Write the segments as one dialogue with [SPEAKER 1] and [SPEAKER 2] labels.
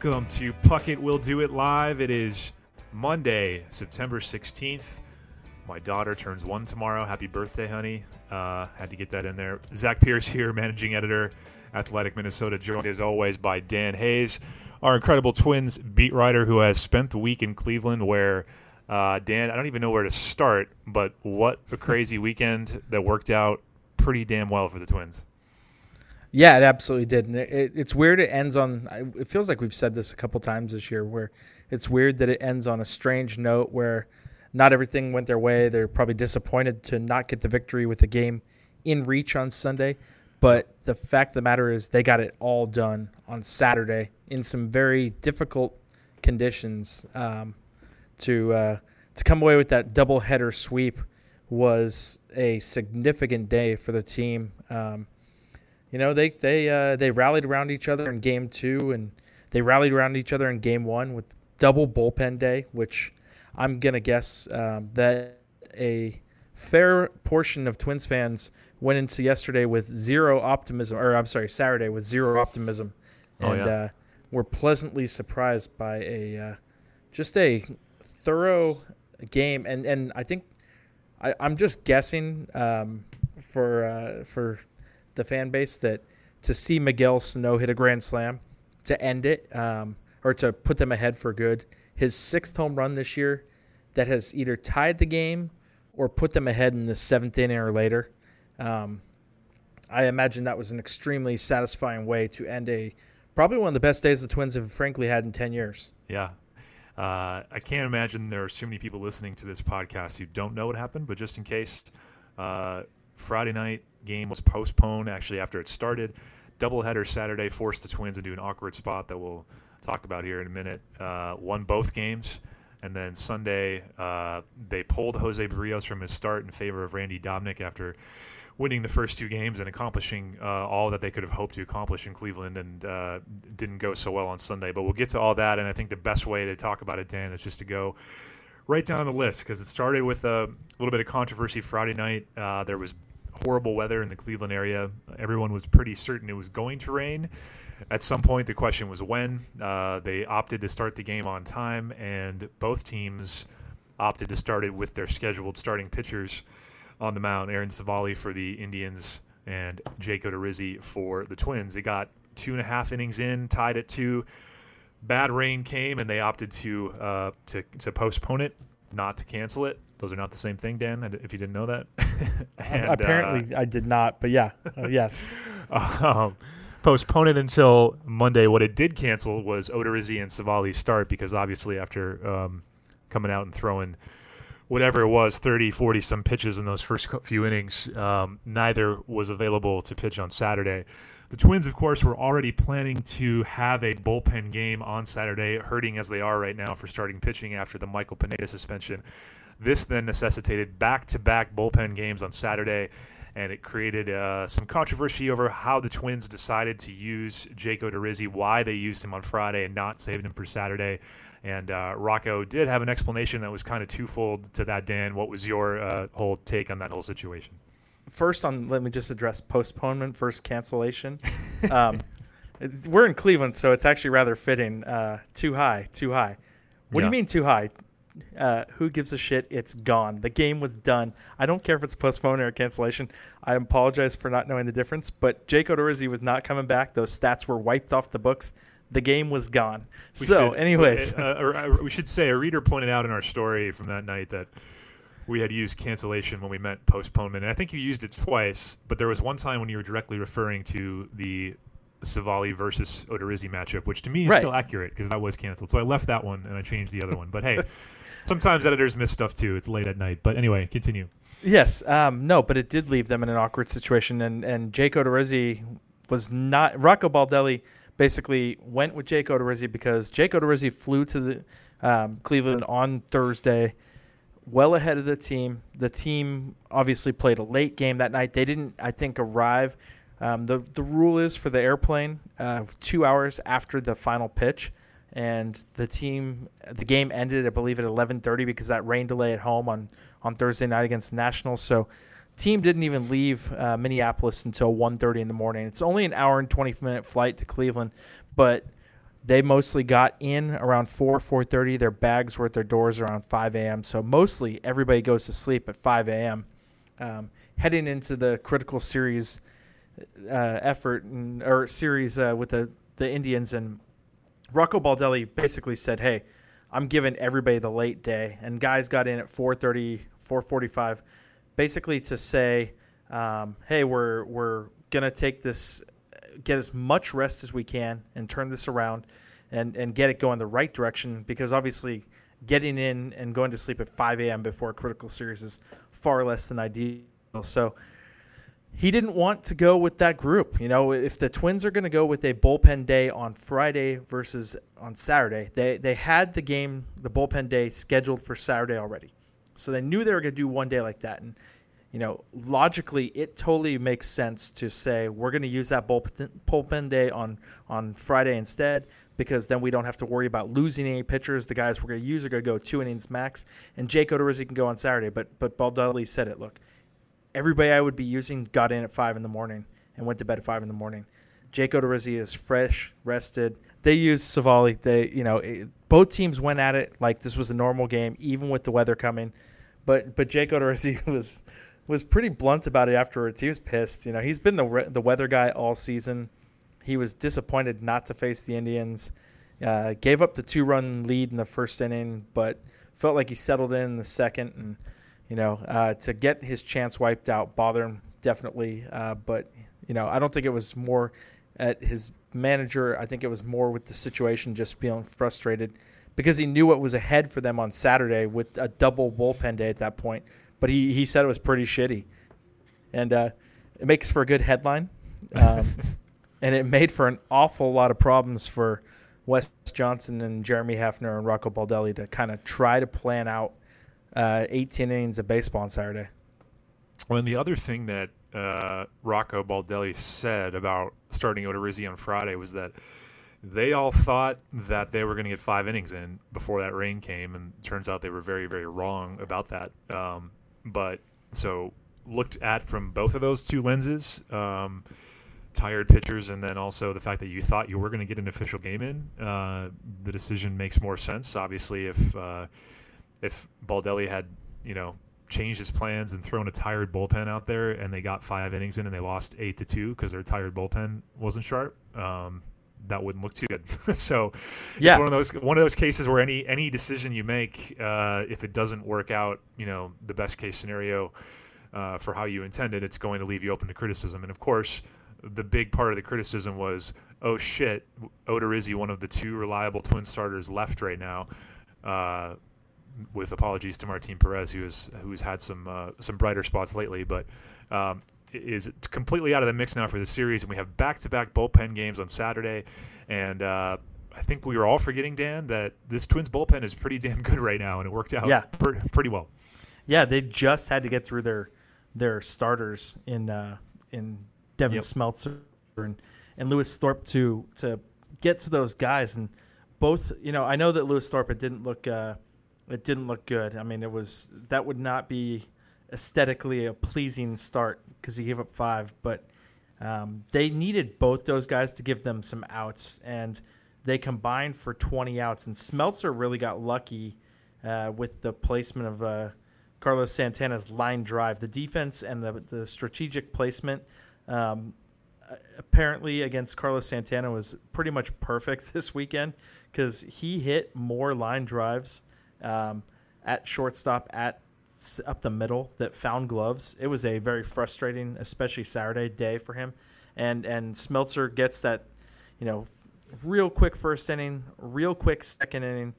[SPEAKER 1] Welcome to Puckett Will Do It Live. It is Monday, September 16th. My daughter turns one tomorrow. Happy birthday, honey. Uh, had to get that in there. Zach Pierce here, managing editor, Athletic Minnesota, joined as always by Dan Hayes, our incredible Twins beat writer who has spent the week in Cleveland where. Uh, Dan, I don't even know where to start, but what a crazy weekend that worked out pretty damn well for the Twins.
[SPEAKER 2] Yeah, it absolutely did. And it, it, it's weird. It ends on. It feels like we've said this a couple times this year, where it's weird that it ends on a strange note where not everything went their way. They're probably disappointed to not get the victory with the game in reach on Sunday. But the fact of the matter is, they got it all done on Saturday in some very difficult conditions. Um, to uh, to come away with that double header sweep was a significant day for the team. Um, you know, they they uh, they rallied around each other in game two, and they rallied around each other in game one with double bullpen day, which I'm gonna guess um, that a fair portion of Twins fans went into yesterday with zero optimism, or I'm sorry, Saturday with zero optimism, and oh, yeah. uh, were pleasantly surprised by a uh, just a thorough game, and and I think I, am just guessing um, for uh, for the fan base that to see Miguel Sano hit a grand slam to end it um, or to put them ahead for good. His sixth home run this year that has either tied the game or put them ahead in the seventh inning or later. Um, I imagine that was an extremely satisfying way to end a probably one of the best days the Twins have frankly had in ten years.
[SPEAKER 1] Yeah, uh, I can't imagine there are so many people listening to this podcast who don't know what happened, but just in case, uh, Friday night game was postponed actually after it started. Doubleheader Saturday forced the Twins into an awkward spot that we'll talk about here in a minute. Uh, won both games. And then Sunday, uh, they pulled Jose Berrios from his start in favor of Randy Dobnak after winning the first two games and accomplishing uh, all that they could have hoped to accomplish in Cleveland and uh, didn't go so well on Sunday. But we'll get to all that. And I think the best way to talk about it, Dan, is just to go right down the list because it started with a little bit of controversy Friday night. Uh, there was horrible weather in the Cleveland area. Everyone was pretty certain it was going to rain. At some point, the question was when. Uh, they opted to start the game on time, and both teams opted to start it with their scheduled starting pitchers on the mound. Aaron Civale for the Indians and Jake Odorizzi for the Twins. It got two and a half innings in, tied at two. Bad rain came, and they opted to uh, to to postpone it, not to cancel it. Those are not the same thing, Dan. If you didn't know that,
[SPEAKER 2] and, apparently uh, I did not. But yeah, uh, yes.
[SPEAKER 1] um, postpone it until Monday. What it did cancel was Odorizzi and Civale's start because obviously after um, coming out and throwing whatever it was 30 40 some pitches in those first few innings um, neither was available to pitch on saturday the twins of course were already planning to have a bullpen game on saturday hurting as they are right now for starting pitching after the michael pineda suspension this then necessitated back-to-back bullpen games on saturday and it created uh, some controversy over how the Twins decided to use Jake Odorizzi, why they used him on Friday and not saved him for Saturday. And uh, Rocco did have an explanation that was kind of twofold to that. Dan, what was your uh, whole take on that whole situation?
[SPEAKER 2] First, on let me just address postponement versus cancellation. um, we're in Cleveland, so it's actually rather fitting. Uh, too high, too high. What yeah. do you mean too high? Uh, who gives a shit? It's gone. The game was done. I don't care if it's postponed or cancellation. I apologize for not knowing the difference, but Jake Odorizzi was not coming back. Those stats were wiped off the books the game was gone. We so, should, anyways,
[SPEAKER 1] uh, uh, we should say a reader pointed out in our story from that night that we had used cancellation when we meant postponement, and I think you used it twice. But there was one time when you were directly referring to the Civale versus Odorizzi matchup, which to me is right. still accurate because that was canceled. So I left that one and I changed the other one. But hey, sometimes editors miss stuff too. It's late at night. But anyway, continue.
[SPEAKER 2] Yes, um, no, but it did leave them in an awkward situation, and and Jake Odorizzi was not Rocco Baldelli basically went with Jake Odorizzi because Jake Odorizzi flew to the um, Cleveland on Thursday, well ahead of the team. The team obviously played a late game that night. They didn't, I think, arrive. Um, the the rule is for the airplane uh, two hours after the final pitch, and the team the game ended I believe at 11:30 because that rain delay at home on on Thursday night against the Nationals. So team didn't even leave uh, Minneapolis until 1:30 in the morning. It's only an hour and 20 minute flight to Cleveland, but They mostly got in around 4, 4.30. Their bags were at their doors around 5 a.m. So mostly everybody goes to sleep at 5 a.m. Um, heading into the critical series uh, effort and, or series uh, with the, the Indians and Rocco Baldelli basically said, hey, I'm giving everybody the late day. And guys got in at 4.30, 4.45, basically to say, um, hey, we're, we're to take this get as much rest as we can and turn this around and, and get it going the right direction because obviously getting in and going to sleep at 5 a.m. before a critical series is far less than ideal. So he didn't want to go with that group. You know, if the Twins are going to go with a bullpen day on Friday versus on Saturday, they, they had the game, the bullpen day scheduled for Saturday already. So they knew they were going to do one day like that. And you know, logically, it totally makes sense to say we're going to use that bullpen day on on Friday instead because then we don't have to worry about losing any pitchers. The guys we're going to use are going to go two innings max, and Jake Odorizzi can go on Saturday. But but Baldelli said it. Look, everybody I would be using got in at five in the morning and went to bed at five in the morning. Jake Odorizzi is fresh, rested. They used Civale. They you know it, both teams went at it like this was a normal game, even with the weather coming. But but Jake Odorizzi was was pretty blunt about it afterwards. He was pissed. You know, he's been the the weather guy all season. He was disappointed not to face the Indians. Uh, gave up the two run lead in the first inning, but felt like he settled in in the second. And you know, uh, to get his chance wiped out bothered him definitely. Uh, but you know, I don't think it was more at his manager. I think it was more with the situation, just feeling frustrated because he knew what was ahead for them on Saturday with a double bullpen day at that point but he, he said it was pretty shitty. And uh, it makes for a good headline. Um, and it made for an awful lot of problems for Wes Johnson and Jeremy Hefner and Rocco Baldelli to kind of try to plan out uh, 18 innings of baseball on Saturday.
[SPEAKER 1] Well, and the other thing that uh, Rocco Baldelli said about starting Odorizzi on Friday was that they all thought that they were going to get five innings in before that rain came, and turns out they were very, very wrong about that. Um, but so looked at from both of those two lenses. Um, tired pitchers, and then also the fact that you thought you were going to get an official game in, uh, the decision makes more sense. Obviously, if uh, if Baldelli had you know changed his plans and thrown a tired bullpen out there, and they got five innings in and they lost eight to two because their tired bullpen wasn't sharp. Um, that wouldn't look too good. so yeah. it's one of those one of those cases where any any decision you make, uh, if it doesn't work out, you know, the best case scenario uh, for how you intended, it's going to leave you open to criticism. And of course, the big part of the criticism was, oh shit, Odorizzi, one of the two reliable twin starters left right now. Uh, with apologies to Martin Perez, who has who's had some uh, some brighter spots lately, but um, is completely out of the mix now for the series, and we have back-to-back bullpen games on Saturday. And uh, I think we were all forgetting, Dan, that this Twins bullpen is pretty damn good right now, and it worked out yeah. pretty well.
[SPEAKER 2] Yeah, they just had to get through their their starters in uh, in Devin yep. Smeltzer and, and Lewis Thorpe to to get to those guys, and both you know I know that Lewis Thorpe it didn't look uh, it didn't look good. I mean, it was that would not be aesthetically a pleasing start because he gave up five. But um, they needed both those guys to give them some outs, and they combined for 20 outs. And Smeltzer really got lucky uh, with the placement of uh, Carlos Santana's line drive. The defense and the, the strategic placement. Um, apparently against Carlos Santana was pretty much perfect this weekend because he hit more line drives um, at shortstop, at up the middle that found gloves. It was a very frustrating, especially Saturday day for him. And and Smeltzer gets that, you know, real quick first inning, real quick second inning,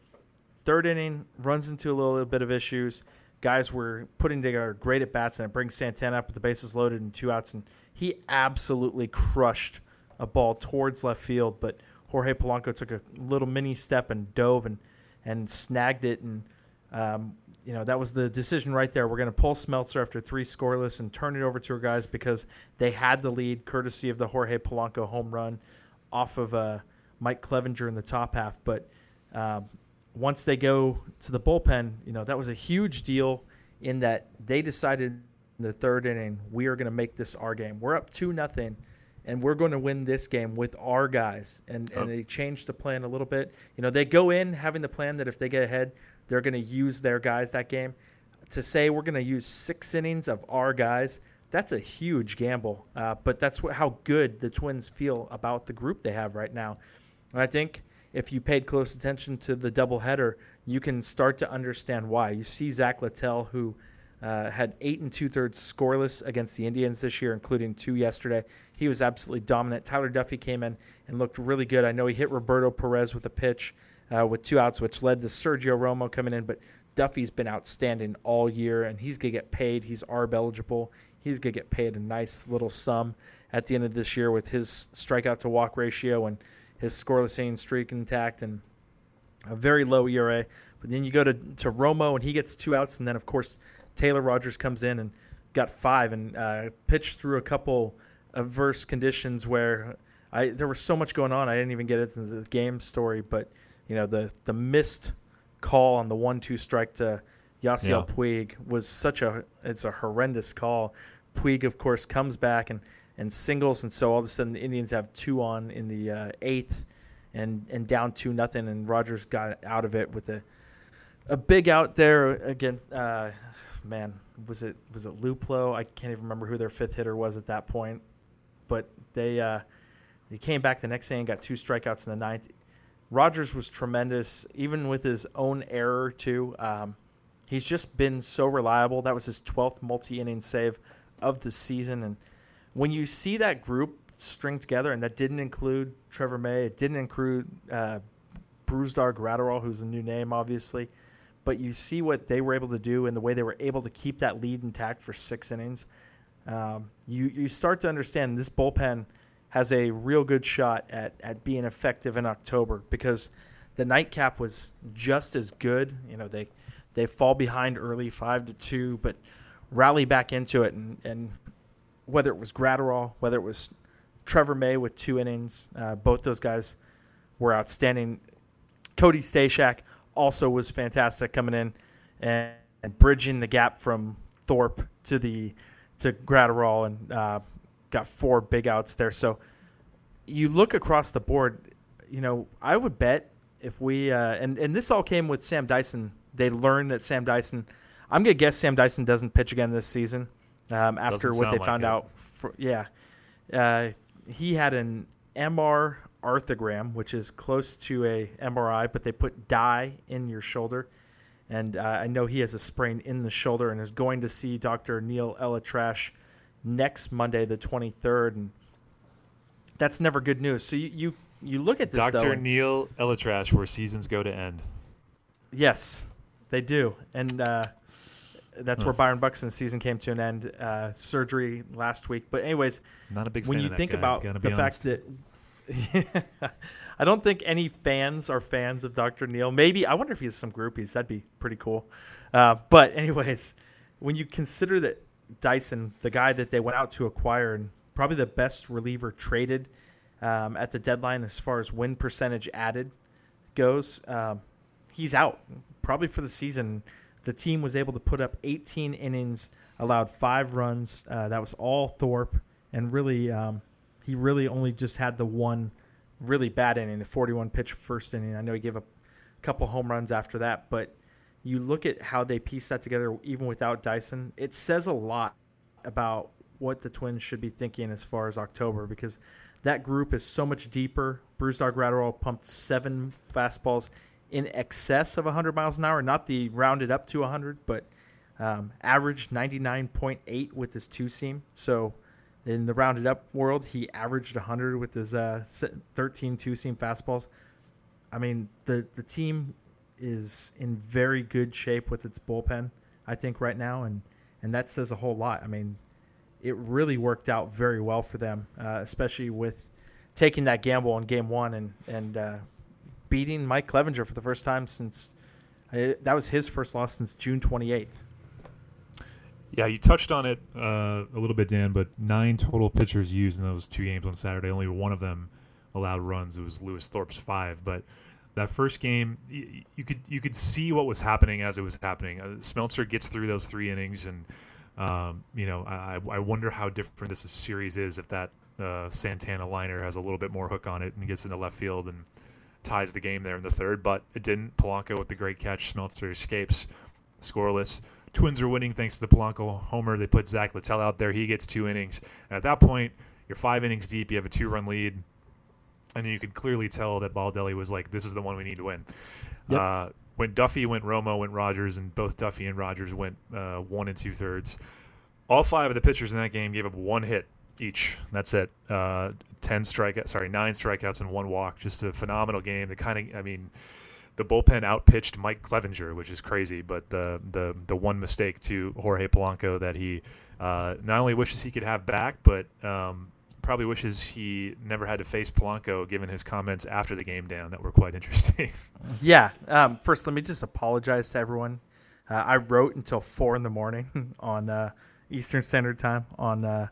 [SPEAKER 2] third inning runs into a little bit of issues. Guys were putting together great at bats, and it brings Santana up with the bases loaded and two outs, and he absolutely crushed a ball towards left field. But Jorge Polanco took a little mini step and dove and and snagged it and um, you know, that was the decision right there. We're going to pull Smeltzer after three scoreless and turn it over to our guys because they had the lead, courtesy of the Jorge Polanco home run off of uh, Mike Clevinger in the top half. But um, once they go to the bullpen, you know, that was a huge deal in that they decided in the third inning, we are going to make this our game. We're up 2 nothing and we're going to win this game with our guys. And, and they changed the plan a little bit. You know, they go in having the plan that if they get ahead, they're going to use their guys that game. To say we're going to use six innings of our guys, that's a huge gamble. Uh, but that's what, how good the Twins feel about the group they have right now. And I think if you paid close attention to the doubleheader, you can start to understand why. You see Zach Littell, who uh, had eight and two thirds scoreless against the Indians this year, including two yesterday. He was absolutely dominant. Tyler Duffey came in and looked really good. I know he hit Roberto Perez with a pitch uh, with two outs, which led to Sergio Romo coming in, but Duffey's been outstanding all year, and he's going to get paid. He's ARB eligible. He's going to get paid a nice little sum at the end of this year with his strikeout to walk ratio and his scoreless inning streak intact and a very low ERA. But then you go to, to Romo, and he gets two outs, and then, of course, Taylor Rogers comes in and got five and uh, pitched through a couple adverse conditions where I there was so much going on. I didn't even get into the game story, but you know the the missed call on the one-two strike to Yasiel yeah. Puig was such a it's a horrendous call. Puig, of course, comes back and and singles, and so all of a sudden the Indians have two on in the uh, eighth, and and down two nothing, and Rogers got out of it with a a big out there again. Uh, man, was it was it Luplow? I can't even remember who their fifth hitter was at that point, but they uh, they came back the next day and got two strikeouts in the ninth. Rogers was tremendous, even with his own error too. Um, he's just been so reliable. That was his twelfth multi-inning save of the season, and when you see that group string together, and that didn't include Trevor May, it didn't include uh, Brusdar Graterol, who's a new name, obviously but you see what they were able to do and the way they were able to keep that lead intact for six innings. Um, you you start to understand this bullpen has a real good shot at at being effective in October because the nightcap was just as good. You know they they fall behind early five to two, but rally back into it and and whether it was Graterol, whether it was Trevor May with two innings, uh, both those guys were outstanding. Cody Stashak also was fantastic coming in and, and bridging the gap from Thorpe to the to Graterol and uh, got four big outs there. So you look across the board, you know, I would bet if we uh, and and this all came with Sam Dyson. They learned that Sam Dyson. I'm gonna guess Sam Dyson doesn't pitch again this season um, after what they like found it. out. For, yeah, uh, he had an MR arthrogram, which is close to a MRI, but they put dye in your shoulder. And uh, I know he has a sprain in the shoulder and is going to see Dr. Neil ElAttrache next Monday, the 23rd. And that's never good news. So you you, you look at this,
[SPEAKER 1] Dr. Neil ElAttrache, where seasons go to end.
[SPEAKER 2] Yes, they do. And uh, that's where Byron Buxton's season came to an end. Uh, surgery last week. But anyways,
[SPEAKER 1] not a big
[SPEAKER 2] when you think
[SPEAKER 1] guy,
[SPEAKER 2] about the honest. fact that I don't think any fans are fans of Dr. Neil. Maybe I wonder if he has some groupies. That'd be pretty cool. Uh, but anyways, when you consider that Dyson, the guy that they went out to acquire and probably the best reliever traded um, at the deadline as far as win percentage added goes, um, he's out probably for the season. The team was able to put up 18 innings, allowed five runs. Uh, that was all Thorpe, and really um, he really only just had the one really bad inning, the 41 pitch first inning. I know he gave up a couple home runs after that, but you look at how they piece that together, even without Dyson, it says a lot about what the Twins should be thinking as far as October because that group is so much deeper. Brusdar Graterol pumped seven fastballs in excess of 100 miles an hour, not the rounded up to 100, but um, averaged 99.8 with his two seam. So in the rounded up world, he averaged 100 with his uh, 13 two seam fastballs. I mean, the the team is in very good shape with its bullpen, I think, right now, and and that says a whole lot. I mean, it really worked out very well for them, uh, especially with taking that gamble in Game One and and uh, beating Mike Clevinger for the first time since uh, that was his first loss since June 28th.
[SPEAKER 1] Yeah, you touched on it uh, a little bit, Dan. But nine total pitchers used in those two games on Saturday. Only one of them allowed runs. It was Lewis Thorpe's five. But that first game, you, you could you could see what was happening as it was happening. Uh, Smeltzer gets through those three innings, and um, you know I, I wonder how different this series is if that uh, Santana liner has a little bit more hook on it and gets into left field and ties the game there in the third, but it didn't. Polanco with the great catch, Smeltzer escapes scoreless. Twins are winning thanks to the Polanco homer. They put Zach Littell out there. He gets two innings. And at that point, you're five innings deep. You have a two run lead. And you could clearly tell that Baldelli was like, this is the one we need to win. Yep. Uh, when Duffey went Romo, went Rogers, and both Duffey and Rogers went uh, one and two thirds. All five of the pitchers in that game gave up one hit each. That's it. Uh, Ten strikeouts, sorry, nine strikeouts and one walk. Just a phenomenal game. The kind of, I mean, the bullpen outpitched Mike Clevinger, which is crazy. But the the the one mistake to Jorge Polanco that he uh, not only wishes he could have back, but um, probably wishes he never had to face Polanco, given his comments after the game down that were quite interesting.
[SPEAKER 2] yeah. Um, first, let me just apologize to everyone. Uh, I wrote until four in the morning on uh, Eastern Standard Time on uh,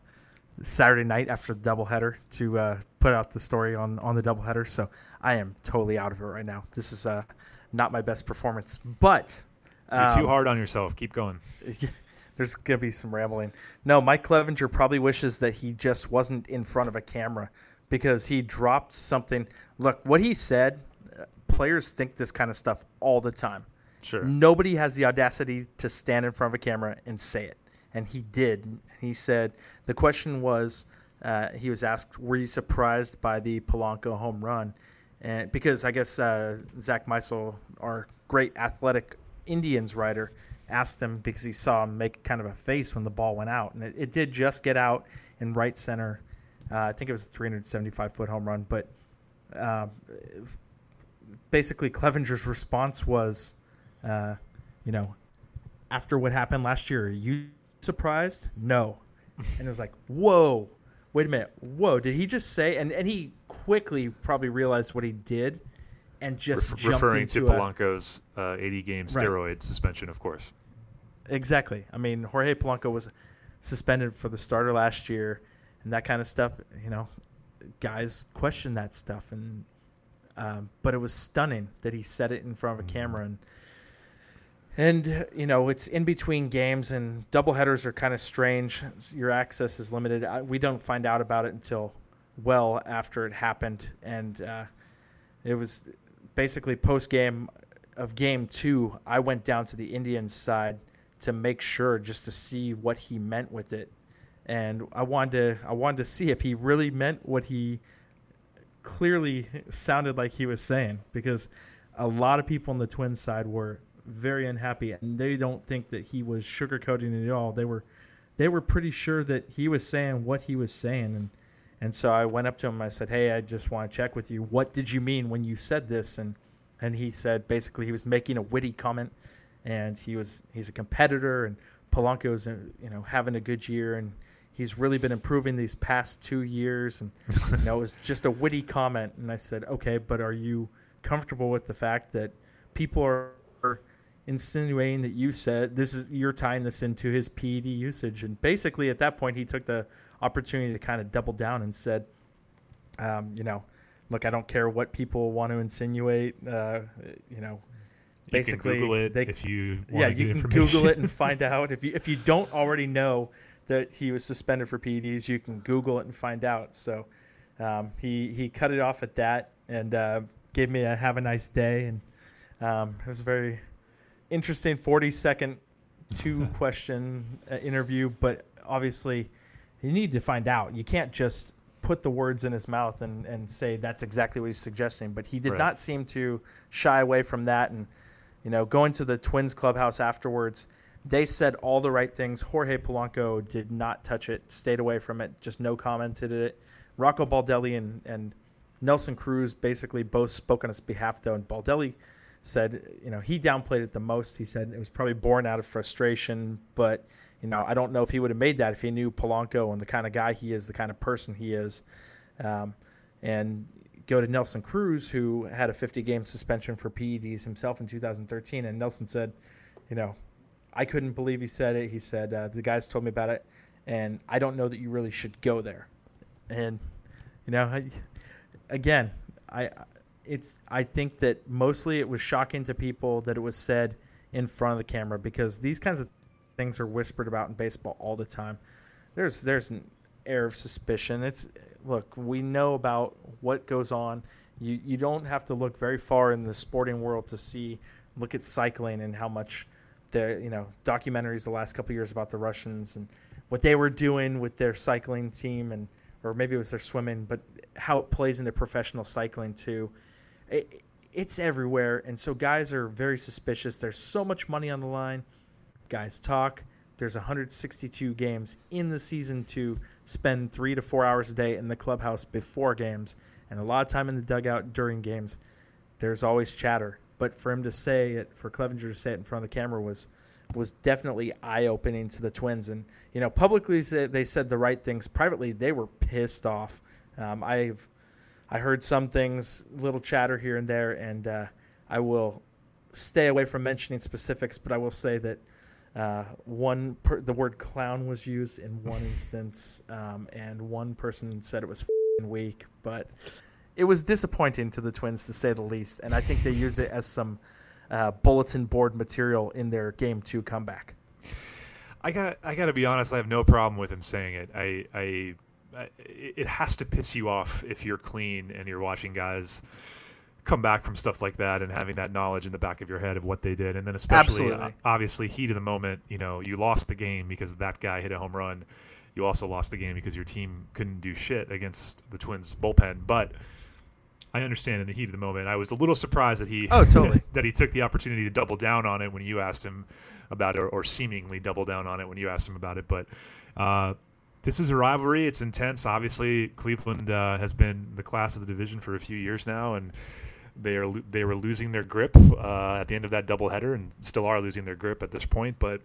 [SPEAKER 2] Saturday night after the doubleheader to uh, put out the story on on the doubleheader. So I am totally out of it right now. This is uh, not my best performance, but
[SPEAKER 1] um, you're too um, hard on yourself. Keep going.
[SPEAKER 2] There's gonna be some rambling. No, Mike Clevinger probably wishes that he just wasn't in front of a camera because he dropped something. Look, what he said. Uh, players think this kind of stuff all the time.
[SPEAKER 1] Sure.
[SPEAKER 2] Nobody has the audacity to stand in front of a camera and say it and he did. He said the question was, uh, he was asked, "Were you surprised by the Polanco home run?" And because I guess uh, Zach Meisel, our great athletic Indians writer, asked him because he saw him make kind of a face when the ball went out, and it, it did just get out in right center. Uh, I think it was a 375 foot home run, but uh, basically Clevinger's response was, uh, you know, after what happened last year, are you surprised? No. and it was like, whoa, wait a minute, whoa, did he just say? And and he quickly probably realized what he did, and just Re-
[SPEAKER 1] referring to Polanco's uh, 80 game steroid right. suspension, of course.
[SPEAKER 2] Exactly. I mean, Jorge Polanco was suspended for the starter last year, and that kind of stuff. You know, guys question that stuff, and um, but it was stunning that he said it in front of a camera and and you know it's in between games and doubleheaders are kind of strange your access is limited. We don't find out about it until well after it happened. And uh, it was basically post game of game two i went down to the indians side to make sure just to see what he meant with it. And i wanted to i wanted to see if he really meant what he clearly sounded like he was saying because a lot of people on the twin side were very unhappy, and they don't think that he was sugarcoating it at all. They were, they were pretty sure that he was saying what he was saying, and and so I went up to him. I said, "Hey, I just want to check with you. What did you mean when you said this?" And and he said basically he was making a witty comment, and he was he's a competitor, and Polanco's uh, you know having a good year, and he's really been improving these past two years, and you know it was just a witty comment. And I said, "Okay, but are you comfortable with the fact that people are insinuating that you said this is you're tying this into his PED usage. And basically, at that point, he took the opportunity to kind of double down and said, um, you know, look, I don't care what people want to insinuate. Uh, you know, basically,
[SPEAKER 1] you Google it they, if you
[SPEAKER 2] yeah, you can Google it and find out if you if you don't already know that he was suspended for PEDs, you can Google it and find out. So um, he he cut it off at that and uh, gave me a have a nice day and. Um, it was very interesting 40 second two question uh, interview, but obviously you need to find out. You can't just put the words in his mouth and, and say that's exactly what he's suggesting. But he did right. not seem to shy away from that. And, you know, going to the Twins clubhouse afterwards, they said all the right things. Jorge Polanco did not touch it, stayed away from it, just no commented it. Rocco Baldelli and, and Nelson Cruz basically both spoke on his behalf, though. And Baldelli – said, you know, he downplayed it the most. He said it was probably born out of frustration, but you know, I don't know if he would have made that if he knew Polanco and the kind of guy he is, the kind of person he is. Um, and go to Nelson Cruz, who had a 50 game suspension for PEDs himself in 2013. And Nelson said, you know, I couldn't believe he said it. He said, uh, the guys told me about it, and I don't know that you really should go there. And, you know, I, again, I it's I think that mostly it was shocking to people that it was said in front of the camera because these kinds of things are whispered about in baseball all the time. There's there's an air of suspicion. It's look, we know about what goes on. You you don't have to look very far in the sporting world to see look at cycling and how much the you know documentaries the last couple years about the Russians and what they were doing with their cycling team and or maybe it was their swimming, but how it plays into professional cycling too. It, it's everywhere, and so guys are very suspicious. There's so much money on the line. Guys talk. There's 162 games in the season to spend three to four hours a day in the clubhouse before games, and a lot of time in the dugout during games. There's always chatter, but for him to say it, for Clevinger to say it in front of the camera was was definitely eye opening to the Twins. And you know, publicly they said the right things. Privately, they were pissed off. Um, I've I heard some things, little chatter here and there, and uh, I will stay away from mentioning specifics. But I will say that uh, one per, the word clown was used in one instance, um, and one person said it was weak, but it was disappointing to the Twins to say the least. And I think they used it as some uh, bulletin board material in their game two comeback.
[SPEAKER 1] I got I got to be honest. I have no problem with him saying it. I, I, I it has to piss you off if you're clean and you're watching guys come back from stuff like that and having that knowledge in the back of your head of what they did. And then especially uh, obviously heat of the moment you know you lost the game because that guy hit a home run. You also lost the game because your team couldn't do shit against the twins bullpen. But I understand in the heat of the moment. I was a little surprised that he
[SPEAKER 2] oh totally.
[SPEAKER 1] that he took the opportunity to double down on it when you asked him about it, or, or seemingly double down on it when you asked him about it. But uh, this is a rivalry. It's intense. Obviously, Cleveland uh, has been the class of the division for a few years now, and they are they were losing their grip uh, at the end of that doubleheader, and still are losing their grip at this point. But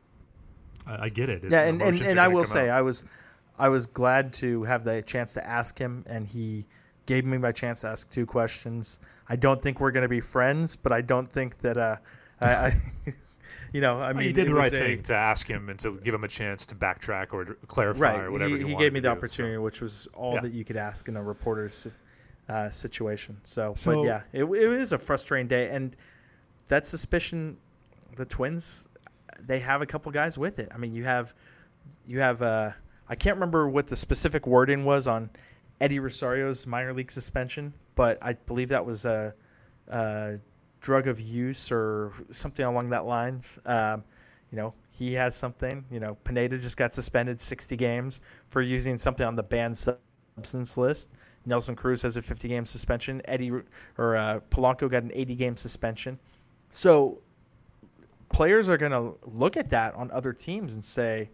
[SPEAKER 1] I, I get it.
[SPEAKER 2] Yeah, and, and, and I will say out. I was I was glad to have the chance to ask him, and he gave me my chance to ask two questions. I don't think we're going to be friends, but I don't think that uh, I, I you know, I mean,
[SPEAKER 1] you did the right a, thing to ask him and to give him a chance to backtrack or clarify
[SPEAKER 2] right.
[SPEAKER 1] or whatever.
[SPEAKER 2] He, he gave me the do, opportunity, so. which was all yeah. that you could ask in a reporter's uh, situation. So, so, but yeah, it, it is a frustrating day, and that suspicion, the Twins, they have a couple guys with it. I mean, you have, you have. Uh, I can't remember what the specific wording was on Eddie Rosario's minor league suspension, but I believe that was a, a drug of use or something along that lines. Um, you know, he has something. You know, Pineda just got suspended 60 games for using something on the banned substance list. Nelson Cruz has a 50 game suspension. Eddie or uh, Polanco got an 80 game suspension. So players are going to look at that on other teams and say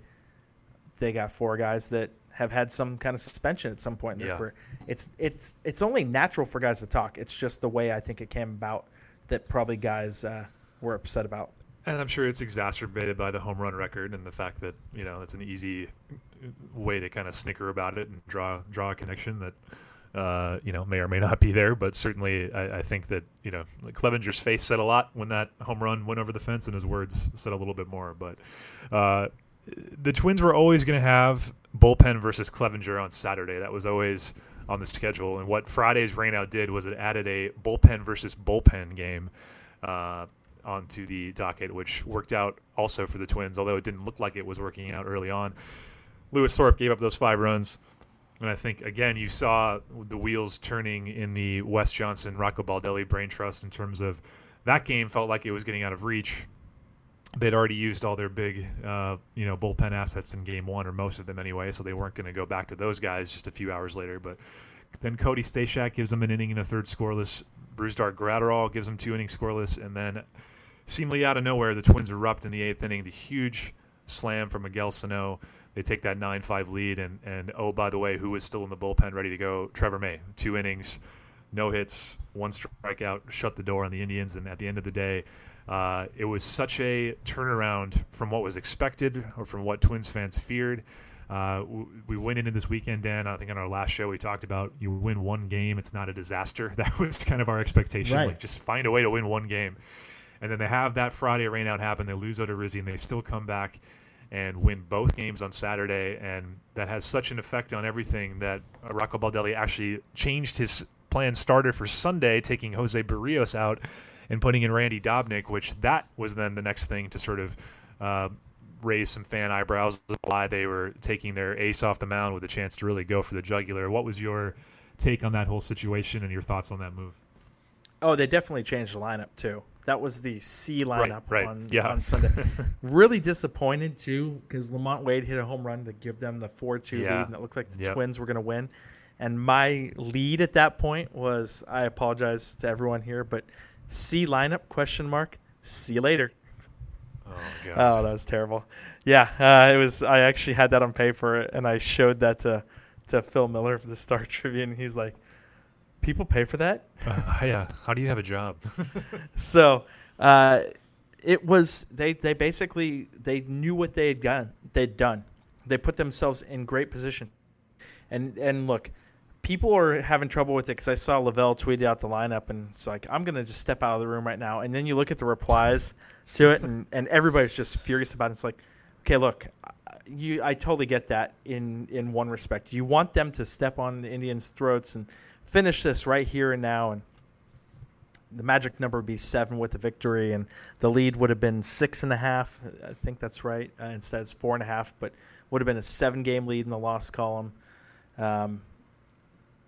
[SPEAKER 2] they got four guys that have had some kind of suspension at some point in their yeah. career. It's it's it's only natural for guys to talk. It's just the way I think it came about that probably guys uh, were upset about.
[SPEAKER 1] And I'm sure it's exacerbated by the home run record and the fact that you know it's an easy way to kind of snicker about it and draw draw a connection that uh, you know may or may not be there. But certainly, I, I think that you know Clevinger's face said a lot when that home run went over the fence, and his words said a little bit more. But uh, the Twins were always going to have bullpen versus Clevinger on Saturday. That was always on the schedule. And what Friday's rainout did was it added a bullpen versus bullpen game uh, onto the docket, which worked out also for the Twins, although it didn't look like it was working out early on. Lewis Thorpe gave up those five runs. And I think, again, you saw the wheels turning in the Wes Johnson, Rocco Baldelli brain trust in terms of that game felt like it was getting out of reach they'd already used all their big, uh, you know, bullpen assets in game one, or most of them anyway, so they weren't going to go back to those guys just a few hours later. But then Cody Stashak gives them an inning and a third scoreless. Brusdar Graterol gives them two innings scoreless, and then seemingly out of nowhere, the Twins erupt in the eighth inning. The huge slam from Miguel Sano. They take that 9-5 lead, and, and oh, by the way, who was still in the bullpen ready to go? Trevor May. Two innings, no hits, one strikeout, shut the door on the Indians, and at the end of the day, uh, it was such a turnaround from what was expected or from what Twins fans feared. Uh, we went into this weekend, Dan. I think on our last show we talked about you win one game, it's not a disaster. That was kind of our expectation. Right. Like just find a way to win one game, and then they have that Friday rainout happen. They lose Odorizzi, and they still come back and win both games on Saturday, and that has such an effect on everything that Rocco Baldelli actually changed his plan starter for Sunday, taking Jose Berrios out and putting in Randy Dobnak, which that was then the next thing to sort of uh, raised some fan eyebrows why they were taking their ace off the mound with a chance to really go for the jugular. What was your take on that whole situation and your thoughts on that move?
[SPEAKER 2] Oh, they definitely changed the lineup too. That was the C lineup
[SPEAKER 1] right, right.
[SPEAKER 2] on
[SPEAKER 1] yeah.
[SPEAKER 2] on Sunday. really disappointed too because LaMonte Wade hit a home run to give them the four-two
[SPEAKER 1] yeah.
[SPEAKER 2] lead, and it looked like the
[SPEAKER 1] yep.
[SPEAKER 2] Twins were going to win. And my lead at that point was I apologize to everyone here, but C lineup question mark. See you later.
[SPEAKER 1] Oh, God.
[SPEAKER 2] oh, that was terrible. Yeah, uh, it was. I actually had that on paper, and I showed that to to Phil Miller for the Star Tribune. He's like, "People pay for that."
[SPEAKER 1] Uh, yeah. How do you have a job?
[SPEAKER 2] so, uh, it was they. They basically they knew what they had done. They'd done. They put themselves in great position. And and look, people are having trouble with it because I saw LaVelle tweet out the lineup, and it's like I'm gonna just step out of the room right now. And then you look at the replies to it, and and everybody's just furious about it. It's like, okay, look, you I totally get that in in one respect. You want them to step on the Indians' throats and finish this right here and now, and the magic number would be seven with the victory, and the lead would have been six and a half. I think that's right. Uh, instead, it's four and a half, but would have been a seven-game lead in the loss column. Um,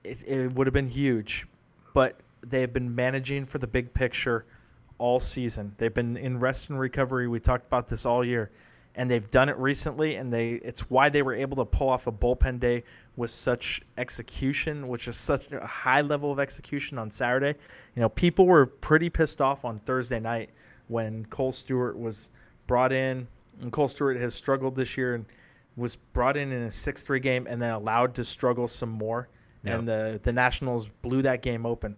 [SPEAKER 2] it, it would have been huge, but they have been managing for the big picture all season. They've been in rest and recovery. We talked about this all year, and they've done it recently. And they it's why they were able to pull off a bullpen day with such execution, which is such a high level of execution on Saturday. You know, people were pretty pissed off on Thursday night when Kohl Stewart was brought in, and Kohl Stewart has struggled this year and was brought in in a six-three game and then allowed to struggle some more. Yep. And the the Nationals blew that game open,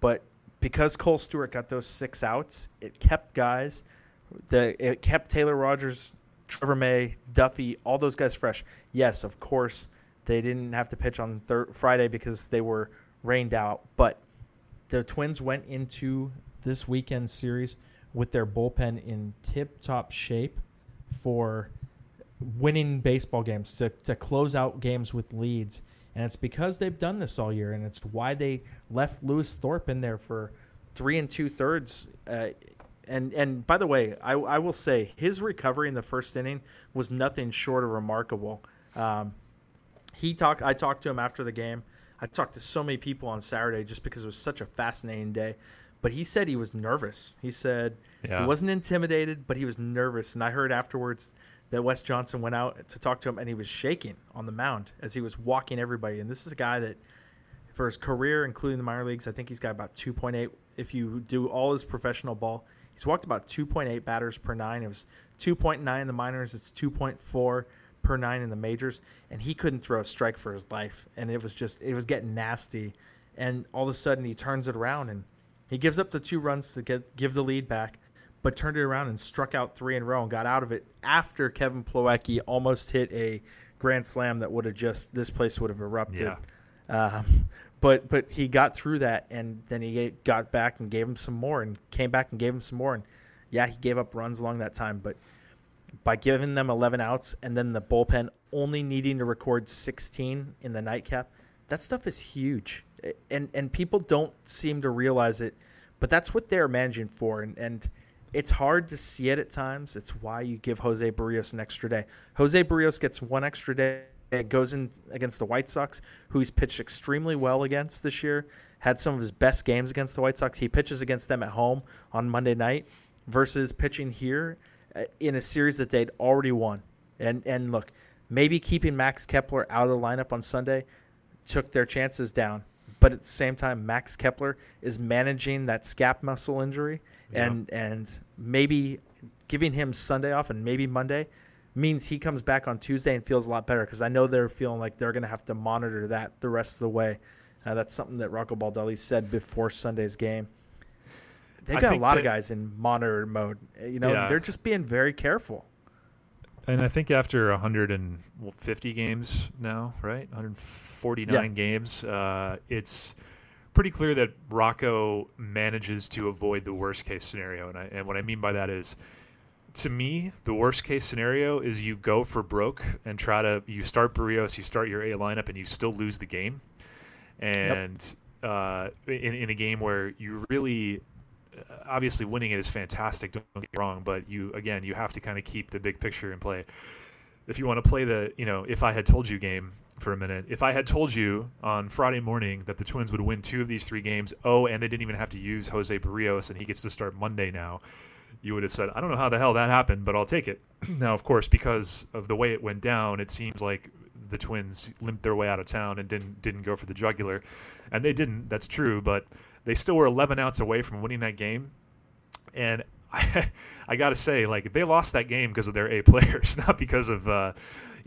[SPEAKER 2] but because Kohl Stewart got those six outs, it kept guys. The it kept Taylor Rogers, Trevor May, Duffey, all those guys fresh. Yes, of course, they didn't have to pitch on thir- Friday because they were rained out. But the Twins went into this weekend series with their bullpen in tip-top shape for winning baseball games to, to close out games with leads and it's because they've done this all year, and it's why they left Lewis Thorpe in there for three and two thirds. Uh, and and by the way, I, I will say his recovery in the first inning was nothing short of remarkable. Um, he talked. I talked to him after the game. I talked to so many people on Saturday just because it was such a fascinating day. But he said he was nervous. He said yeah. he wasn't intimidated, but he was nervous. And I heard afterwards that Wes Johnson went out to talk to him and he was shaking on the mound as he was walking everybody. And this is a guy that, for his career, including the minor leagues, I think he's got about 2.8. If you do all his professional ball, he's walked about 2.8 batters per nine. It was 2.9 in the minors. It's 2.4 per nine in the majors. And he couldn't throw a strike for his life. And it was just, it was getting nasty. And all of a sudden he turns it around and he gives up the two runs to get give the lead back but turned it around and struck out three in a row and got out of it after Kevin Plawecki almost hit a grand slam that would have just this place would have erupted. Yeah. Um, but but he got through that and then he got back and gave him some more and came back and gave him some more and yeah he gave up runs along that time but by giving them 11 outs and then the bullpen only needing to record 16 in the nightcap that stuff is huge and and people don't seem to realize it but that's what they're managing for and and it's hard to see it at times. It's why you give Jose Berrios an extra day. Jose Berrios gets one extra day. It goes in against the White Sox, who he's pitched extremely well against this year. Had some of his best games against the White Sox. He pitches against them at home on Monday night versus pitching here uh, in a series that they'd already won. And and look, maybe keeping Max Kepler out of the lineup on Sunday took their chances down. But at the same time, Max Kepler is managing that scap muscle injury and yeah. and maybe giving him Sunday off and maybe Monday means he comes back on Tuesday and feels a lot better because I know they're feeling like they're going to have to monitor that the rest of the way. Uh, that's something that Rocco Baldelli said before Sunday's game. They've got a lot that, of guys in monitor mode. You know, yeah. they're just being very careful.
[SPEAKER 1] And I think after 150 games now, right? 149 yeah. games, uh, it's pretty clear that Rocco manages to avoid the worst case scenario. And, I, and what I mean by that is, to me, the worst case scenario is you go for broke and try to you start Berrios, you start your A lineup, and you still lose the game. And yep. uh, in, in a game where you really obviously winning it is fantastic. Don't get me wrong, but you again you have to kind of keep the big picture in play. If you want to play the you know if I had told you game for a minute, if I had told you on Friday morning that the Twins would win two of these three games, oh, and they didn't even have to use Jose Berrios and he gets to start Monday now, you would have said, I don't know how the hell that happened, but I'll take it. now, of course, because of the way it went down, it seems like the Twins limped their way out of town and didn't didn't go for the jugular, and they didn't. That's true, but they still were 11 outs away from winning that game, and I, I got to say, like they lost that game because of their A players, not because of uh,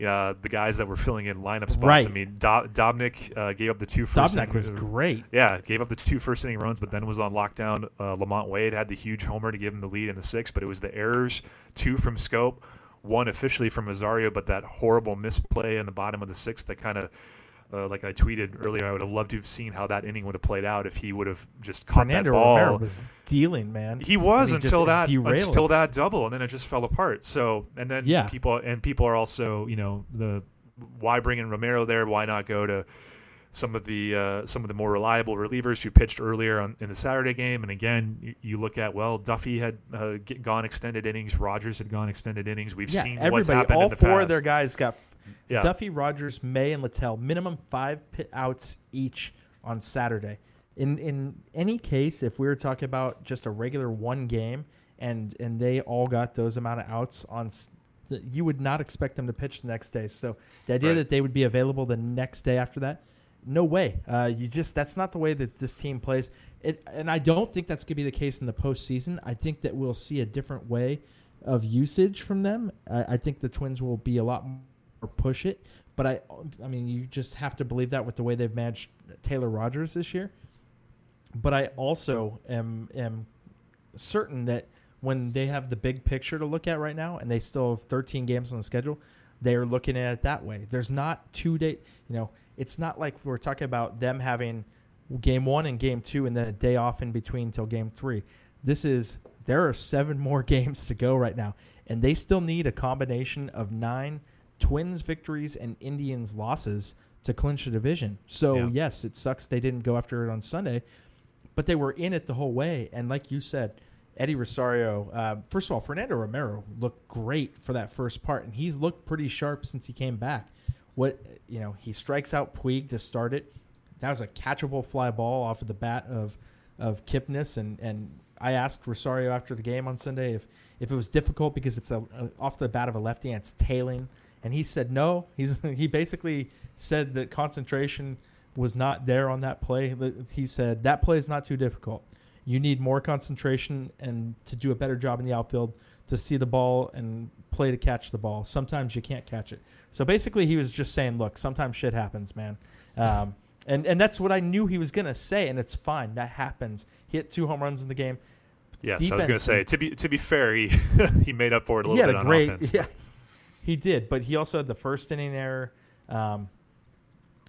[SPEAKER 1] uh, the guys that were filling in lineup spots.
[SPEAKER 2] Right.
[SPEAKER 1] I mean, Do- Dobnak uh, gave up the two first.
[SPEAKER 2] Dobnak
[SPEAKER 1] inning-
[SPEAKER 2] was great.
[SPEAKER 1] yeah, gave up the two first inning runs, but then was on lockdown. Uh, LaMonte Wade had the huge homer to give him the lead in the sixth, but it was the errors, two from Schoop, one officially from Rosario, but that horrible misplay in the bottom of the sixth that kind of, uh, like I tweeted earlier, I would have loved to have seen how that inning would have played out if he would have just caught
[SPEAKER 2] Fernando
[SPEAKER 1] that ball.
[SPEAKER 2] Romero was dealing, man.
[SPEAKER 1] He was
[SPEAKER 2] he
[SPEAKER 1] until that
[SPEAKER 2] derailed.
[SPEAKER 1] until that double, and then it just fell apart. So, and then
[SPEAKER 2] Yeah.
[SPEAKER 1] people and people are also, you know, the why bring in Romero there? Why not go to some of the uh, some of the more reliable relievers who pitched earlier on, in the Saturday game? And again, you, you look at well, Duffey had uh, get, gone extended innings, Rogers had gone extended innings. We've
[SPEAKER 2] yeah,
[SPEAKER 1] seen what's happened
[SPEAKER 2] all
[SPEAKER 1] in the
[SPEAKER 2] four
[SPEAKER 1] past.
[SPEAKER 2] of their guys got
[SPEAKER 1] Yeah.
[SPEAKER 2] Duffey, Rogers, May, and Littell minimum five pit outs each on Saturday. In in any case, if we were talking about just a regular one game and and they all got those amount of outs on, you would not expect them to pitch the next day. So the idea
[SPEAKER 1] Right.
[SPEAKER 2] that they would be available the next day after that, no way. Uh, you just that's not the way that this team plays. It, and I don't think that's going to be the case in the postseason. I think that we'll see a different way of usage from them. I, I think the Twins will be a lot more push it. But I, I mean, you just have to believe that with the way they've managed Taylor Rogers this year. But I also am am certain that when they have the big picture to look at right now, and they still have 13 games on the schedule, they are looking at it that way. There's not two day, you know, it's not like we're talking about them having game one and game two, and then a day off in between till game three. This is there are seven more games to go right now, and they still need a combination of nine Twins victories and Indians losses to clinch the division. So
[SPEAKER 1] Yeah.
[SPEAKER 2] yes, it sucks they didn't go after it on Sunday, but they were in it the whole way. And like you said, Eddie Rosario. Uh, first of all, Fernando Romero looked great for that first part, and he's looked pretty sharp since he came back. What you know, he strikes out Puig to start it. That was a catchable fly ball off of the bat of of Kipnis, and and I asked Rosario after the game on Sunday if if it was difficult because it's a, a off the bat of a lefty and it's tailing, and he said no. He's he basically said that concentration was not there on that play. He said that play is not too difficult. You need more concentration and to do a better job in the outfield to see the ball and play to catch the ball. Sometimes you can't catch it. So basically, he was just saying, "Look, sometimes shit happens, man." Um, and and that's what I knew he was gonna say, and it's fine. That happens. He hit two home runs in the game.
[SPEAKER 1] Yes, I was going to say to be to be fair, he he made up for it a little bit
[SPEAKER 2] a
[SPEAKER 1] on
[SPEAKER 2] great,
[SPEAKER 1] offense.
[SPEAKER 2] yeah, he did. But he also had the first inning error. Um,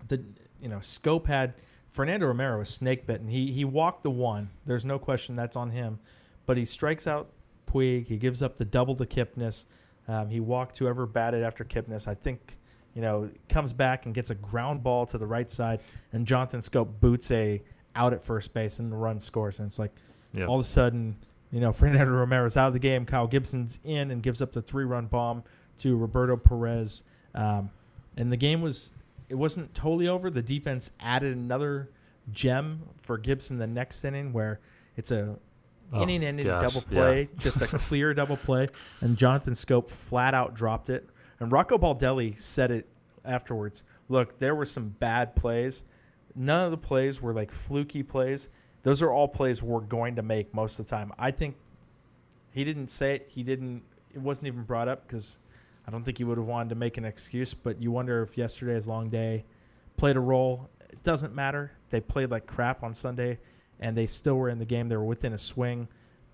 [SPEAKER 2] the you know Schoop had Fernando Romero was snake bitten. He he walked the one. There's no question that's on him. But he strikes out Puig. He gives up the double to Kipnis. Um, he walked whoever batted after Kipnis. I think you know comes back and gets a ground ball to the right side, and Jonathan Schoop boots a out at first base, and the run scores. And it's like
[SPEAKER 1] Yeah.
[SPEAKER 2] all of a sudden, you know, Fernando Romero's out of the game. Kyle Gibson's in and gives up the three-run bomb to Roberto Perez. Um, and the game was it wasn't totally over. The defense added another gem for Gibson the next inning, where it's a
[SPEAKER 1] Oh,
[SPEAKER 2] inning-ending
[SPEAKER 1] gosh,
[SPEAKER 2] double
[SPEAKER 1] yeah.
[SPEAKER 2] play, just a clear double play, and Jonathan Schoop flat out dropped it. And Rocco Baldelli said it afterwards. Look, there were some bad plays. None of the plays were like fluky plays. Those are all plays we're going to make most of the time. I think he didn't say it. He didn't. It wasn't even brought up because I don't think he would have wanted to make an excuse. But you wonder if yesterday's long day played a role. It doesn't matter. They played like crap on Sunday, and they still were in the game. They were within a swing,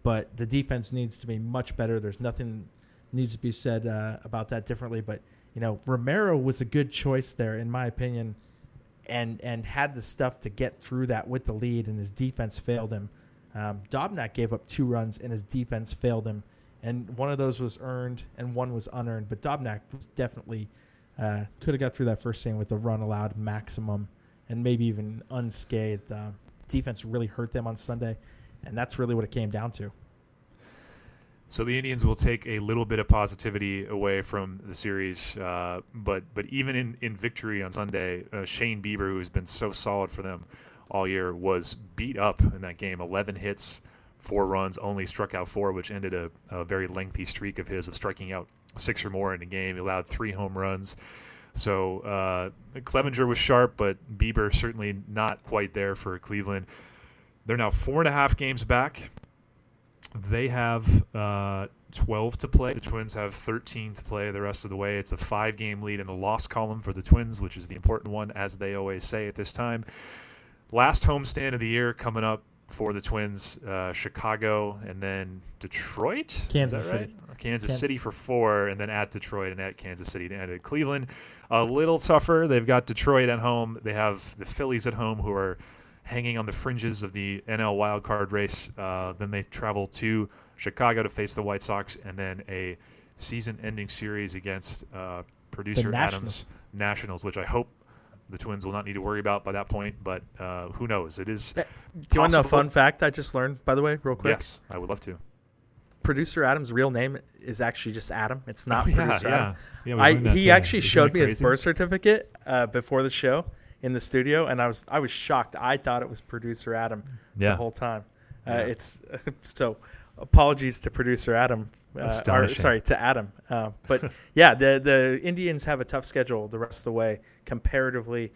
[SPEAKER 2] but the defense needs to be much better. There's nothing needs to be said uh, about that differently. But you know, Romero was a good choice there, in my opinion, and and had the stuff to get through that with the lead, and his defense failed him. Um, Dobnak gave up two runs, and his defense failed him, and one of those was earned, and one was unearned. But Dobnak was definitely uh, could have got through that first inning with a run allowed maximum, and maybe even unscathed. Uh, defense really hurt them on Sunday, and that's really what it came down to.
[SPEAKER 1] So the Indians will take a little bit of positivity away from the series, uh, but but even in, in victory on Sunday, uh, Shane Bieber, who has been so solid for them all year, was beat up in that game. Eleven hits, four runs, only struck out four, which ended a, a very lengthy streak of his of striking out six or more in a game. He allowed three home runs. So uh, Clevinger was sharp, but Bieber certainly not quite there for Cleveland. They're now four and a half games back they have uh, 12 to play. The Twins have 13 to play the rest of the way. It's a five game lead in the loss column for the Twins, which is the important one, as they always say at this time. Last homestand of the year coming up for the Twins uh, Chicago and then Detroit.
[SPEAKER 2] Kansas
[SPEAKER 1] right?
[SPEAKER 2] City.
[SPEAKER 1] Kansas, Kansas, City for four, and then at Detroit and at Kansas City to end it. Cleveland, a little tougher. They've got Detroit at home. They have the Phillies at home, who are hanging on the fringes of the NL wildcard race. Uh, then they travel to Chicago to face the White Sox, and then a season-ending series against uh, producer Adams Nationals, which I hope the Twins will not need to worry about by that point. But uh, who knows? It is.
[SPEAKER 2] Do you want a fun fact I just learned, by the way, real quick?
[SPEAKER 1] Yes, I would love to.
[SPEAKER 2] Producer Adam's real name is actually just Adam. It's not oh, yeah, producer
[SPEAKER 1] yeah.
[SPEAKER 2] Adam.
[SPEAKER 1] Yeah, I,
[SPEAKER 2] he actually showed me his birth certificate uh, before the show in the studio, and I was I was shocked. I thought it was producer Adam yeah. the whole time. Uh, yeah. It's so apologies to producer Adam. Uh, or, sorry to Adam. Uh, but yeah, the the Indians have a tough schedule the rest of the way comparatively,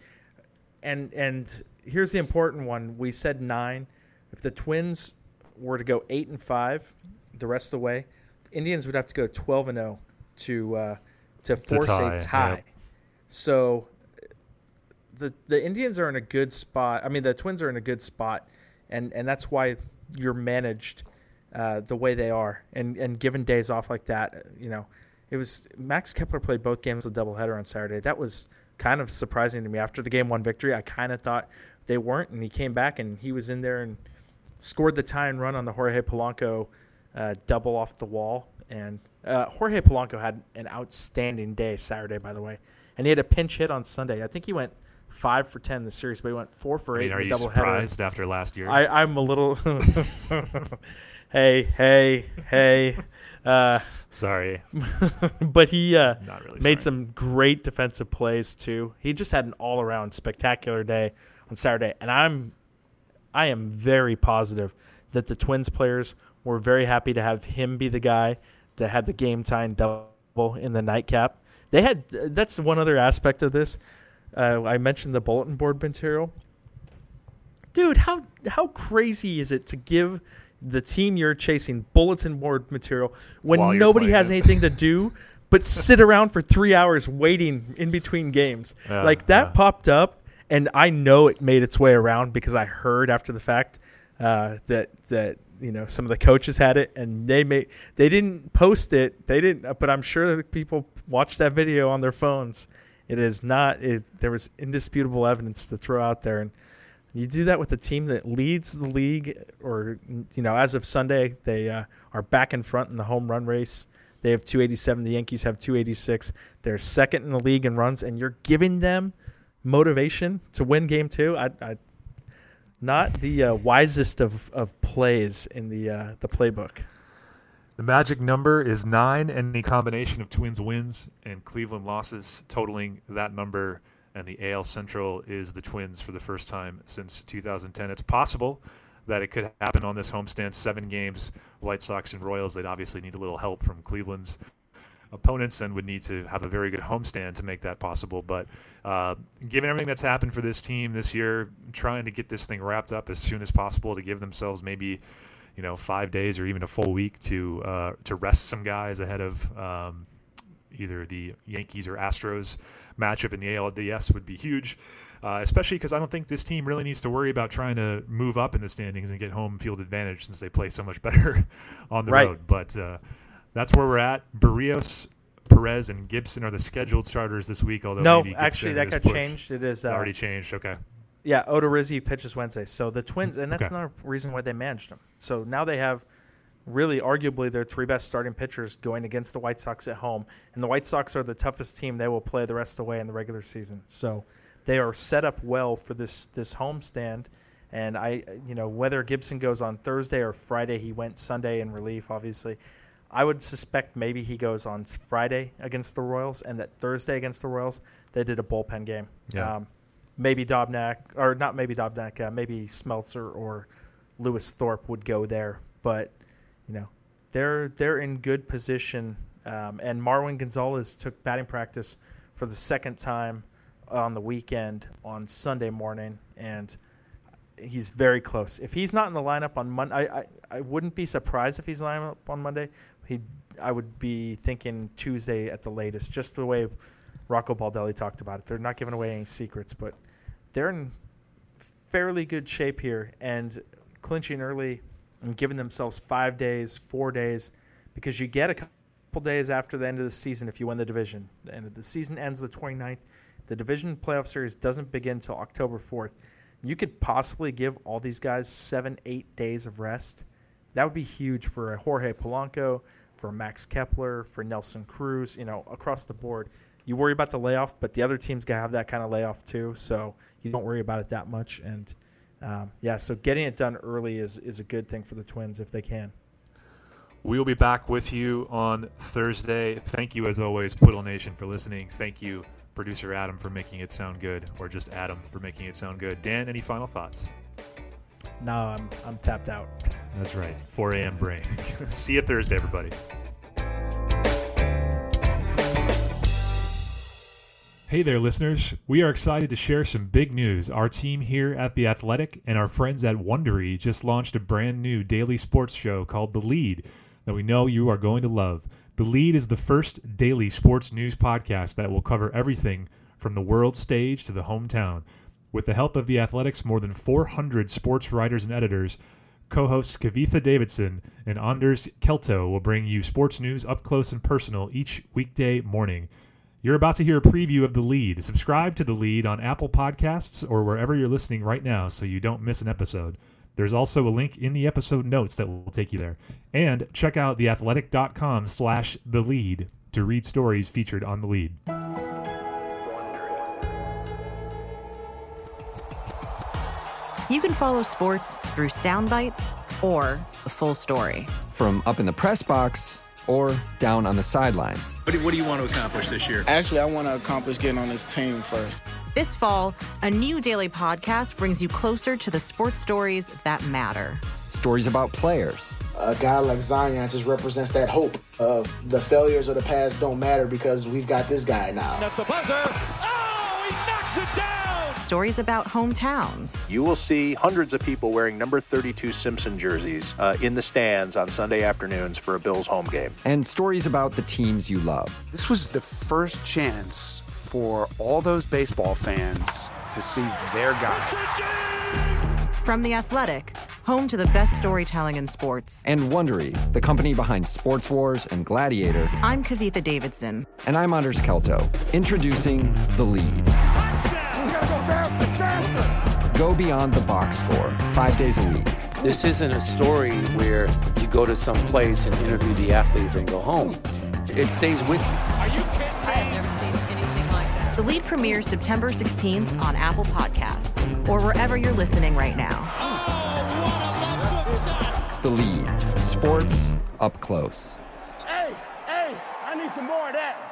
[SPEAKER 2] and and here's the important one. We said nine. If the Twins were to go eight and five the rest of the way, the Indians would have to go twelve and zero to uh, to force tie, a tie. Yep. So the the Indians are in a good spot. I mean, the Twins are in a good spot, and and that's why you're managed uh, the way they are, and and given days off like that, you know, it was Max Kepler played both games of doubleheader on Saturday. That was kind of surprising to me. After the game one victory, I kind of thought they weren't, and he came back and he was in there and scored the tie and run on the Jorge Polanco uh, double off the wall. And uh, Jorge Polanco had an outstanding day Saturday, by the way, and he had a pinch hit on Sunday. I think he went five for ten in the series, but he went four for eight. I mean,
[SPEAKER 1] are
[SPEAKER 2] you
[SPEAKER 1] surprised after last year?
[SPEAKER 2] I, I'm a little. hey, hey, hey. Uh,
[SPEAKER 1] sorry,
[SPEAKER 2] but he uh,
[SPEAKER 1] really
[SPEAKER 2] made
[SPEAKER 1] sorry.
[SPEAKER 2] some great defensive plays too. He just had an all-around spectacular day on Saturday, and I'm, I am very positive that the Twins players were very happy to have him be the guy that had the game time double in the nightcap. They had that's one other aspect of this. Uh, I mentioned the bulletin board material. Dude, how how crazy is it to give the team you're chasing bulletin board material when nobody has it. anything to do but sit around for three hours waiting in between games? Yeah, like that yeah. popped up, and I know it made its way around because I heard after the fact uh, that that you know some of the coaches had it and they made they didn't post it they didn't but i'm sure the people watched that video on their phones it is not. It, there was indisputable evidence to throw out there, and you do that with a team that leads the league, or you know, as of Sunday, they uh, are back in front in the home run race. They have 287. The Yankees have 286. They're second in the league in runs, and you're giving them motivation to win game two. I, I not the uh, wisest of, of plays in the uh, the playbook.
[SPEAKER 1] The magic number is nine, and the combination of Twins wins and Cleveland losses totaling that number. And the AL Central is the Twins for the first time since 2010. It's possible that it could happen on this homestand. Seven games, White Sox and Royals. They'd obviously need a little help from Cleveland's opponents and would need to have a very good homestand to make that possible. But uh, given everything that's happened for this team this year, trying to get this thing wrapped up as soon as possible to give themselves maybe you know five days or even a full week to uh, to rest some guys ahead of um, either the Yankees or Astros matchup in the ALDS would be huge. Uh, especially because I don't think this team really needs to worry about trying to move up in the standings and get home field advantage since they play so much better on the
[SPEAKER 2] right.
[SPEAKER 1] road. But uh, that's where we're at. Berrios, Perez, and Gibson are the scheduled starters this week. Although
[SPEAKER 2] no, actually that got pushed. changed. It is
[SPEAKER 1] uh, already changed. Okay.
[SPEAKER 2] Yeah, Odorizzi pitches Wednesday. So the Twins, and that's okay. another reason why they managed him. So now they have really arguably their three best starting pitchers going against the White Sox at home. And the White Sox are the toughest team they will play the rest of the way in the regular season. So they are set up well for this this home stand. And I, you know, whether Gibson goes on Thursday or Friday, he went Sunday in relief, obviously. I would suspect maybe he goes on Friday against the Royals, and that Thursday against the Royals they did a bullpen game.
[SPEAKER 1] Yeah.
[SPEAKER 2] Um, maybe Dobnak, or not maybe Dobnak, uh, maybe Smeltzer or Lewis Thorpe would go there, but you know they're they're in good position. Um, and Marwin Gonzalez took batting practice for the second time on the weekend on Sunday morning, and he's very close. If he's not in the lineup on Monday, I, I, wouldn't be surprised if he's in the lineup on Monday. He I would be thinking Tuesday at the latest, just the way Rocco Baldelli talked about it. They're not giving away any secrets, but they're in fairly good shape here and clinching early and giving themselves five days, four days, because you get a couple days after the end of the season if you win the division. And the season ends the 29th. The division playoff series doesn't begin until October 4th. You could possibly give all these guys seven, eight days of rest. That would be huge for Jorge Polanco, for Max Kepler, for Nelson Cruz, you know, across the board. You worry about the layoff, but the other teams got to have that kind of layoff too, so you don't worry about it that much. And um, yeah, so getting it done early is, is a good thing for the Twins if they can.
[SPEAKER 1] We will be back with you on Thursday. Thank you, as always, Poodle Nation, for listening. Thank you, producer Adam, for making it sound good, or just Adam for making it sound good. Dan, any final thoughts?
[SPEAKER 2] No, I'm, I'm tapped out.
[SPEAKER 1] That's right. 4 a.m. brain. See you Thursday, everybody. Hey there, listeners. We are excited to share some big news. Our team here at The Athletic and our friends at Wondery just launched a brand new daily sports show called The Lead that we know you are going to love. The Lead is the first daily sports news podcast that will cover everything from the world stage to the hometown. With the help of The Athletic's more than 400 sports writers and editors, co hosts Kavitha Davidson and Anders Kelto will bring you sports news up close and personal each weekday morning. You're about to hear a preview of The Lead. Subscribe to The Lead on Apple Podcasts or wherever you're listening right now so you don't miss an episode. There's also a link in the episode notes that will take you there. And check out theathletic.com slash The Lead to read stories featured on The Lead.
[SPEAKER 3] You can follow sports through sound bites or the full story.
[SPEAKER 4] From up in the press box or down on the sidelines.
[SPEAKER 5] What do, what do you want to accomplish this year?
[SPEAKER 6] Actually, I want to accomplish getting on this team first.
[SPEAKER 3] This fall, a new daily podcast brings you closer to the sports stories that matter.
[SPEAKER 4] Stories about players.
[SPEAKER 7] A guy like Zion just represents that hope of the failures of the past don't matter because we've got this guy now.
[SPEAKER 8] That's the buzzer. Oh, he knocks it down.
[SPEAKER 3] Stories about hometowns.
[SPEAKER 9] You will see hundreds of people wearing number 32 Simpson jerseys uh, in the stands on Sunday afternoons for a Bills home game.
[SPEAKER 4] And stories about the teams you love.
[SPEAKER 5] This was the first chance for all those baseball fans to see their guy.
[SPEAKER 3] From The Athletic, home to the best storytelling in sports.
[SPEAKER 4] And Wondery, the company behind Sports Wars and Gladiator.
[SPEAKER 3] I'm Kavitha Davidson.
[SPEAKER 4] And I'm Anders Kelto. Introducing The Lead. Go beyond the box score five days a week.
[SPEAKER 10] This isn't a story where you go to some place and interview the athlete and go home. It stays with you.
[SPEAKER 8] Are you kidding?
[SPEAKER 11] I have never seen anything like that.
[SPEAKER 3] The lead premieres September 16th on Apple Podcasts or wherever you're listening right now.
[SPEAKER 4] Oh, the Lead. Sports up close.
[SPEAKER 8] Hey, hey, I need some more of that.